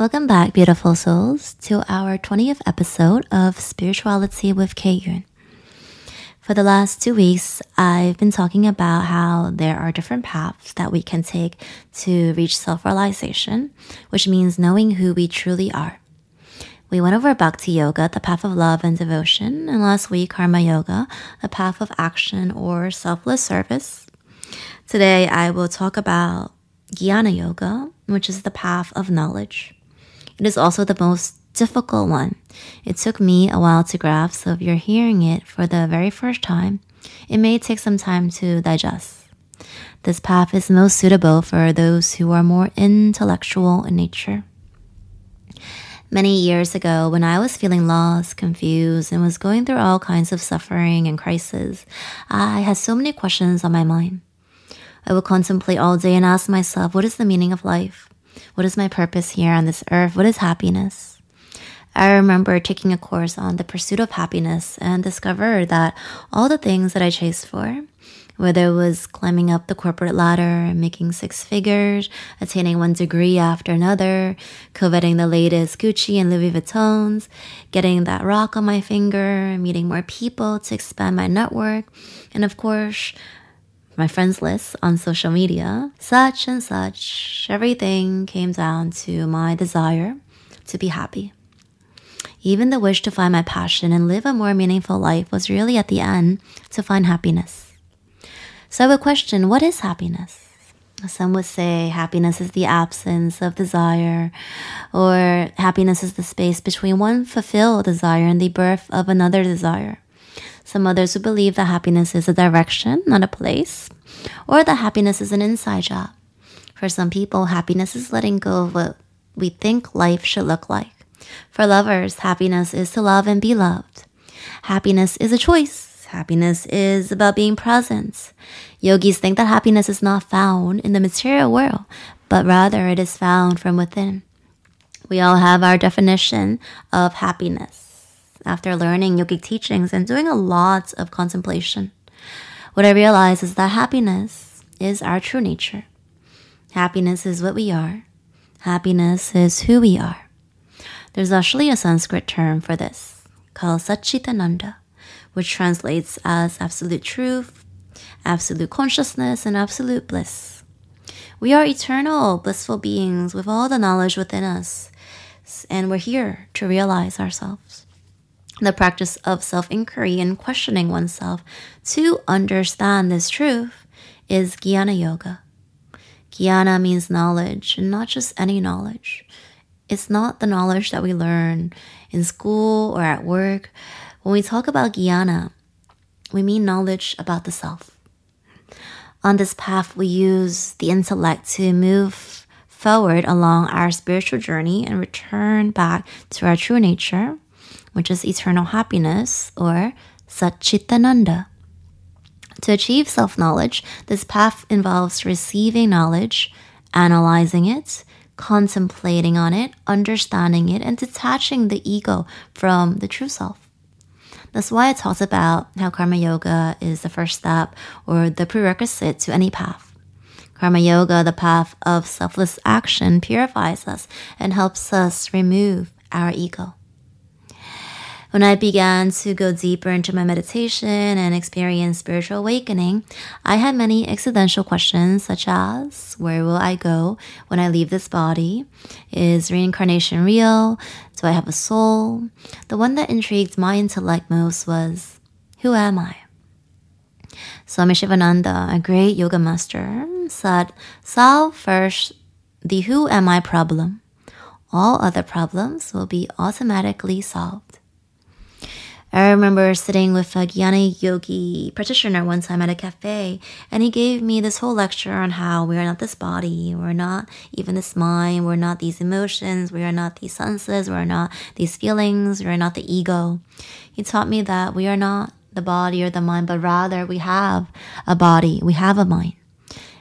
Welcome back, beautiful souls, to our 20th episode of Spirituality with Kay Yun. For the last two weeks, I've been talking about how there are different paths that we can take to reach self realization, which means knowing who we truly are. We went over Bhakti Yoga, the path of love and devotion, and last week, Karma Yoga, the path of action or selfless service. Today, I will talk about Jnana Yoga, which is the path of knowledge. It is also the most difficult one. It took me a while to grasp, so if you're hearing it for the very first time, it may take some time to digest. This path is most suitable for those who are more intellectual in nature. Many years ago, when I was feeling lost, confused, and was going through all kinds of suffering and crisis, I had so many questions on my mind. I would contemplate all day and ask myself, what is the meaning of life? What is my purpose here on this earth? What is happiness? I remember taking a course on the pursuit of happiness and discovered that all the things that I chased for, whether it was climbing up the corporate ladder, and making six figures, attaining one degree after another, coveting the latest Gucci and Louis Vuittons, getting that rock on my finger, meeting more people to expand my network, and of course, my friends list on social media, such and such, everything came down to my desire to be happy. Even the wish to find my passion and live a more meaningful life was really at the end to find happiness. So I would question what is happiness? Some would say happiness is the absence of desire, or happiness is the space between one fulfilled desire and the birth of another desire. Some others who believe that happiness is a direction, not a place, or that happiness is an inside job. For some people, happiness is letting go of what we think life should look like. For lovers, happiness is to love and be loved. Happiness is a choice. Happiness is about being present. Yogis think that happiness is not found in the material world, but rather it is found from within. We all have our definition of happiness after learning yogic teachings and doing a lot of contemplation. What I realize is that happiness is our true nature. Happiness is what we are. Happiness is who we are. There's actually a Sanskrit term for this called Satchitananda, which translates as absolute truth, absolute consciousness, and absolute bliss. We are eternal, blissful beings with all the knowledge within us, and we're here to realize ourselves the practice of self inquiry and questioning oneself to understand this truth is Jnana Yoga. Jnana means knowledge, and not just any knowledge. It's not the knowledge that we learn in school or at work. When we talk about Jnana, we mean knowledge about the self. On this path, we use the intellect to move forward along our spiritual journey and return back to our true nature which is eternal happiness, or Satchitananda. To achieve self knowledge, this path involves receiving knowledge, analyzing it, contemplating on it, understanding it, and detaching the ego from the true self. That's why it talks about how karma yoga is the first step or the prerequisite to any path. Karma yoga, the path of selfless action, purifies us and helps us remove our ego. When I began to go deeper into my meditation and experience spiritual awakening, I had many existential questions such as where will I go when I leave this body? Is reincarnation real? Do I have a soul? The one that intrigued my intellect most was who am I? Swami Shivananda, a great yoga master, said, solve first the who am I problem. All other problems will be automatically solved. I remember sitting with a Jnana Yogi practitioner one time at a cafe, and he gave me this whole lecture on how we are not this body, we're not even this mind, we're not these emotions, we are not these senses, we're not these feelings, we're not the ego. He taught me that we are not the body or the mind, but rather we have a body, we have a mind.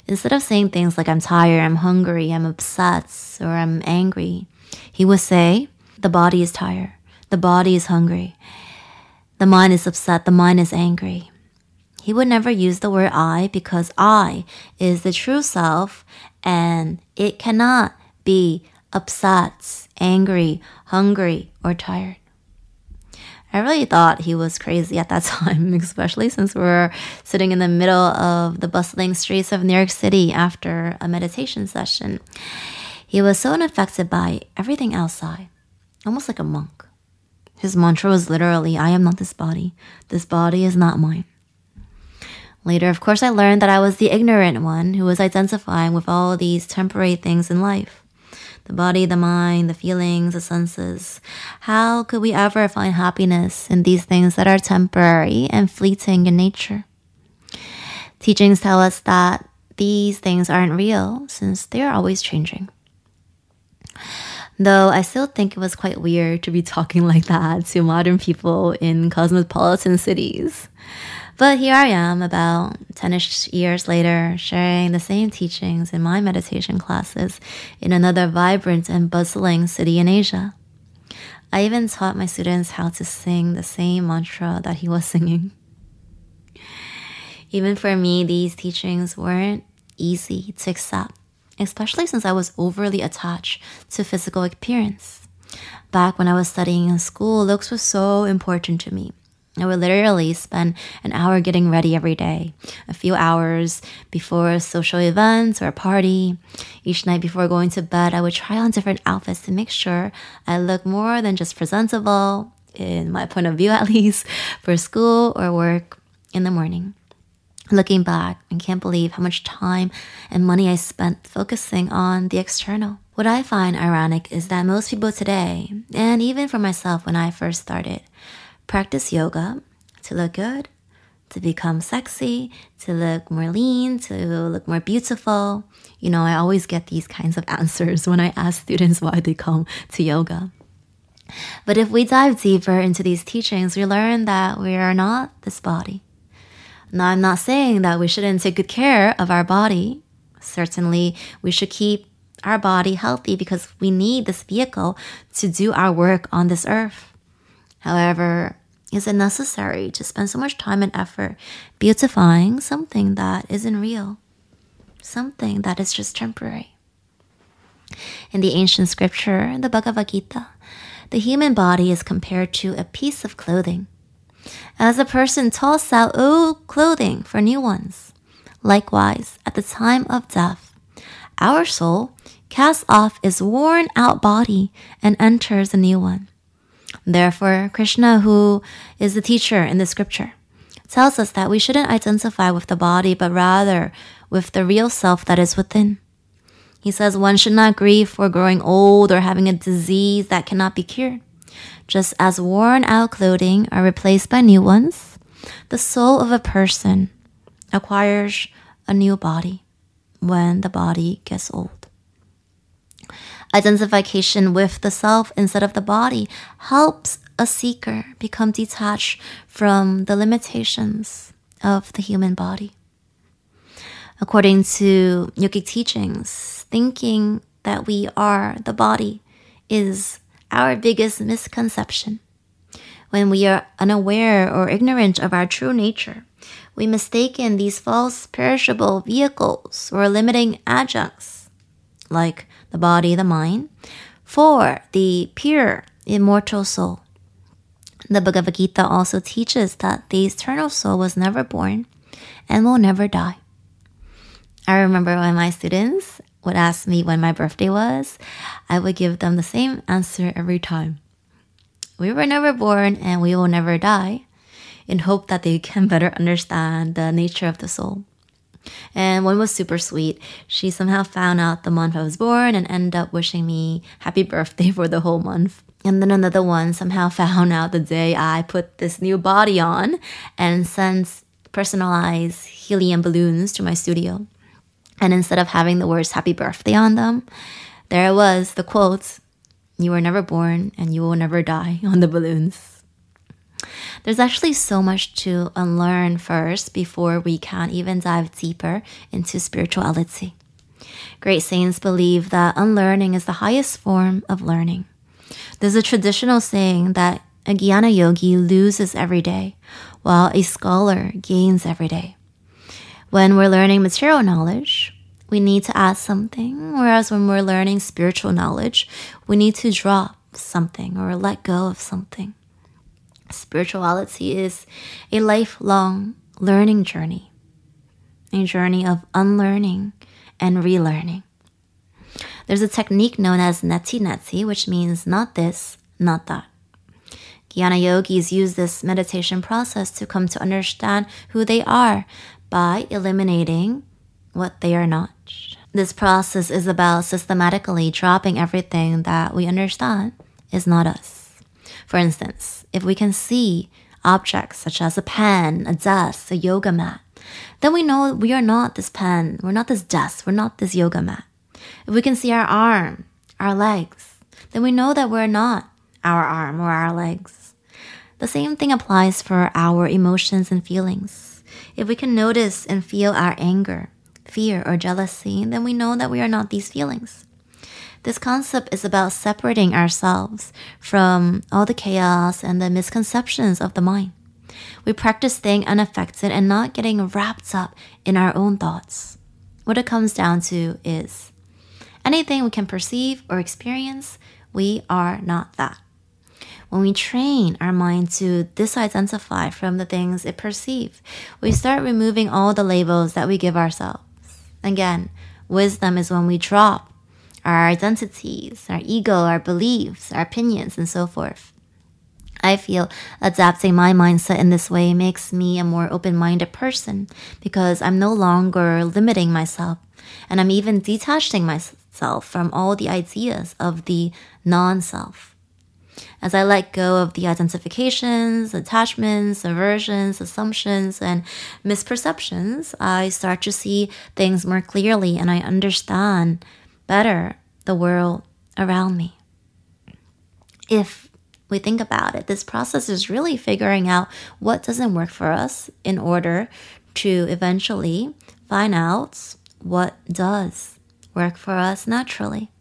Instead of saying things like I'm tired, I'm hungry, I'm upset, or I'm angry, he would say, the body is tired, the body is hungry the mind is upset, the mind is angry. He would never use the word I because I is the true self and it cannot be upset, angry, hungry, or tired. I really thought he was crazy at that time, especially since we are sitting in the middle of the bustling streets of New York City after a meditation session. He was so unaffected by everything outside, almost like a monk. His mantra was literally, I am not this body. This body is not mine. Later, of course, I learned that I was the ignorant one who was identifying with all these temporary things in life the body, the mind, the feelings, the senses. How could we ever find happiness in these things that are temporary and fleeting in nature? Teachings tell us that these things aren't real since they are always changing. Though I still think it was quite weird to be talking like that to modern people in cosmopolitan cities. But here I am, about 10 ish years later, sharing the same teachings in my meditation classes in another vibrant and bustling city in Asia. I even taught my students how to sing the same mantra that he was singing. Even for me, these teachings weren't easy to accept, especially since I was overly attached to physical appearance. Back when I was studying in school, looks was so important to me. I would literally spend an hour getting ready every day, a few hours before social event or a party. Each night before going to bed, I would try on different outfits to make sure I look more than just presentable, in my point of view at least, for school or work in the morning. Looking back, I can't believe how much time and money I spent focusing on the external. What I find ironic is that most people today, and even for myself when I first started, practice yoga to look good, to become sexy, to look more lean, to look more beautiful. You know, I always get these kinds of answers when I ask students why they come to yoga. But if we dive deeper into these teachings, we learn that we are not this body. Now, I'm not saying that we shouldn't take good care of our body. Certainly, we should keep our body healthy because we need this vehicle to do our work on this earth. However, is it necessary to spend so much time and effort beautifying something that isn't real? Something that is just temporary. In the ancient scripture, the Bhagavad Gita, the human body is compared to a piece of clothing. As a person tosses out old clothing for new ones, likewise, at the time of death, our soul casts off its worn out body and enters a new one. Therefore, Krishna, who is the teacher in the scripture, tells us that we shouldn't identify with the body, but rather with the real self that is within. He says one should not grieve for growing old or having a disease that cannot be cured. Just as worn out clothing are replaced by new ones, the soul of a person acquires a new body when the body gets old. Identification with the self instead of the body helps a seeker become detached from the limitations of the human body. According to yogic teachings, thinking that we are the body is our biggest misconception. When we are unaware or ignorant of our true nature, we mistaken these false perishable vehicles or limiting adjuncts like the body, the mind, for the pure, immortal soul. The Bhagavad Gita also teaches that the eternal soul was never born and will never die. I remember when my students would ask me when my birthday was, I would give them the same answer every time. We were never born and we will never die, in hope that they can better understand the nature of the soul. And one was super sweet. She somehow found out the month I was born and ended up wishing me happy birthday for the whole month. And then another one somehow found out the day I put this new body on and sent personalized helium balloons to my studio. And instead of having the words happy birthday on them, there was, the quote, you were never born and you will never die on the balloons. There's actually so much to unlearn first before we can even dive deeper into spirituality. Great saints believe that unlearning is the highest form of learning. There's a traditional saying that a jnana yogi loses every day, while a scholar gains every day. When we're learning material knowledge, we need to add something, whereas when we're learning spiritual knowledge, we need to drop something or let go of something. Spirituality is a lifelong learning journey, a journey of unlearning and relearning. There's a technique known as neti neti, which means not this, not that. Jnana yogis use this meditation process to come to understand who they are by eliminating what they are not. This process is about systematically dropping everything that we understand is not us. For instance, if we can see objects such as a pen, a desk, a yoga mat, then we know we are not this pen, we're not this desk, we're not this yoga mat. If we can see our arm, our legs, then we know that we're not our arm or our legs. The same thing applies for our emotions and feelings. If we can notice and feel our anger, fear, or jealousy, then we know that we are not these feelings. This concept is about separating ourselves from all the chaos and the misconceptions of the mind. We practice staying unaffected and not getting wrapped up in our own thoughts. What it comes down to is anything we can perceive or experience, we are not that. When we train our mind to disidentify from the things it perceives, we start removing all the labels that we give ourselves. Again, wisdom is when we drop our identities, our ego, our beliefs, our opinions, and so forth. I feel adapting my mindset in this way makes me a more open minded person because I'm no longer limiting myself and I'm even detaching myself from all the ideas of the non self. As I let go of the identifications, attachments, aversions, assumptions, and misperceptions, I start to see things more clearly and I understand better the world around me. If we think about it, this process is really figuring out what doesn't work for us in order to eventually find out what does work for us naturally.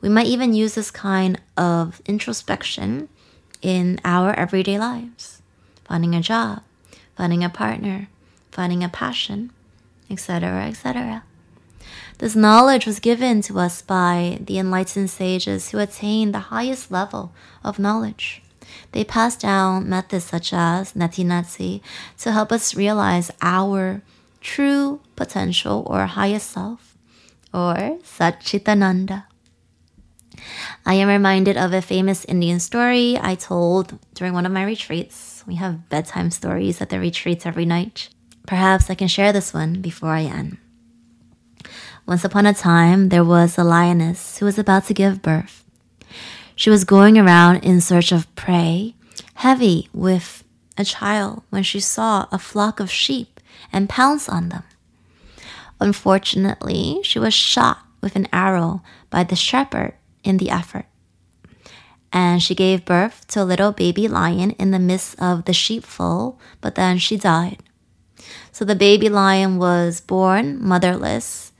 We might even use this kind of introspection in our everyday lives finding a job, finding a partner, finding a passion, etc., etc. This knowledge was given to us by the enlightened sages who attained the highest level of knowledge. They passed down methods such as neti neti to help us realize our true potential or highest self, or Satchitananda. I am reminded of a famous Indian story I told during one of my retreats. We have bedtime stories at the retreats every night. Perhaps I can share this one before I end. Once upon a time, there was a lioness who was about to give birth. She was going around in search of prey, heavy with a child, when she saw a flock of sheep and pounced on them. Unfortunately, she was shot with an arrow by the shepherd in the effort. And she gave birth to a little baby lion in the midst of the sheepfold, but then she died. So the baby lion was born motherless,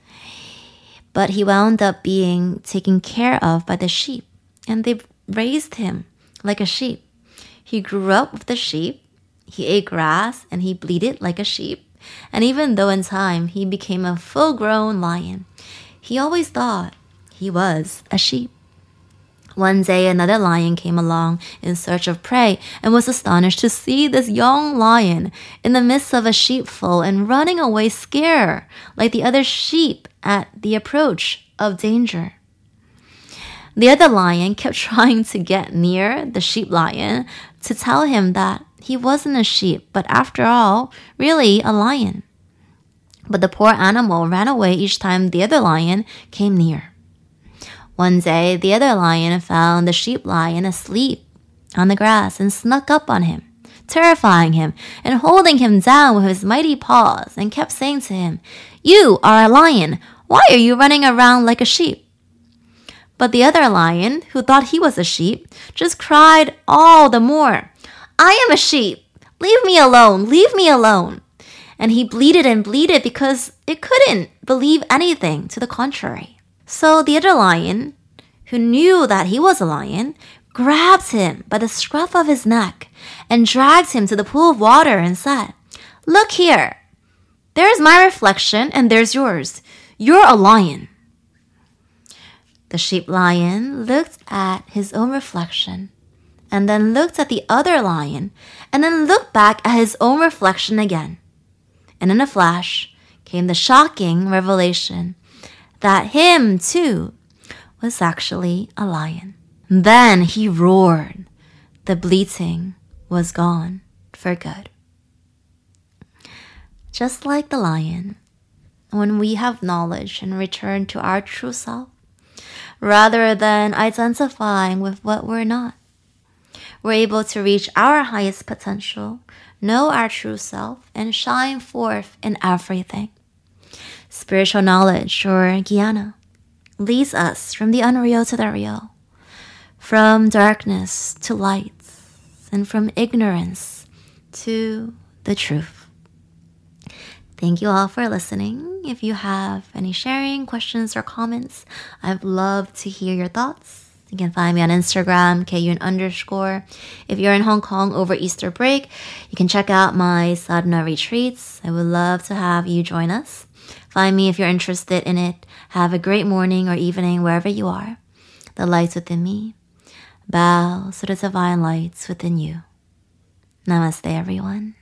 but he wound up being taken care of by the sheep, and they raised him like a sheep. He grew up with the sheep, he ate grass, and he bleated like a sheep. And even though in time he became a full grown lion, he always thought he was a sheep. One day, another lion came along in search of prey and was astonished to see this young lion in the midst of a sheepfold and running away scared, like the other sheep at the approach of danger. The other lion kept trying to get near the sheep lion to tell him that he wasn't a sheep, but after all, really a lion. But the poor animal ran away each time the other lion came near. One day, the other lion found the sheep lion asleep on the grass and snuck up on him, terrifying him and holding him down with his mighty paws, and kept saying to him, You are a lion. Why are you running around like a sheep? But the other lion, who thought he was a sheep, just cried all the more, I am a sheep. Leave me alone. Leave me alone. And he bleated and bleated because it couldn't believe anything to the contrary. So the other lion, who knew that he was a lion, grabbed him by the scruff of his neck and dragged him to the pool of water and said, Look here. There's my reflection and there's yours. You're a lion. The sheep lion looked at his own reflection and then looked at the other lion and then looked back at his own reflection again. And in a flash came the shocking revelation that him, too, was actually a lion. Then he roared. The bleating was gone for good. Just like the lion, when we have knowledge and return to our true self, rather than identifying with what we're not, we're able to reach our highest potential, know our true self, and shine forth in everything. Spiritual knowledge, or jnana, leads us from the unreal to the real, from darkness to light, and from ignorance to the truth. Thank you all for listening. If you have any sharing, questions, or comments, I'd love to hear your thoughts. You can find me on Instagram, Kyun underscore. If you're in Hong Kong over Easter break, you can check out my sadhana retreats. I would love to have you join us. Find me if you're interested in it. Have a great morning or evening wherever you are. The lights within me bow to the divine lights within you. Namaste, everyone.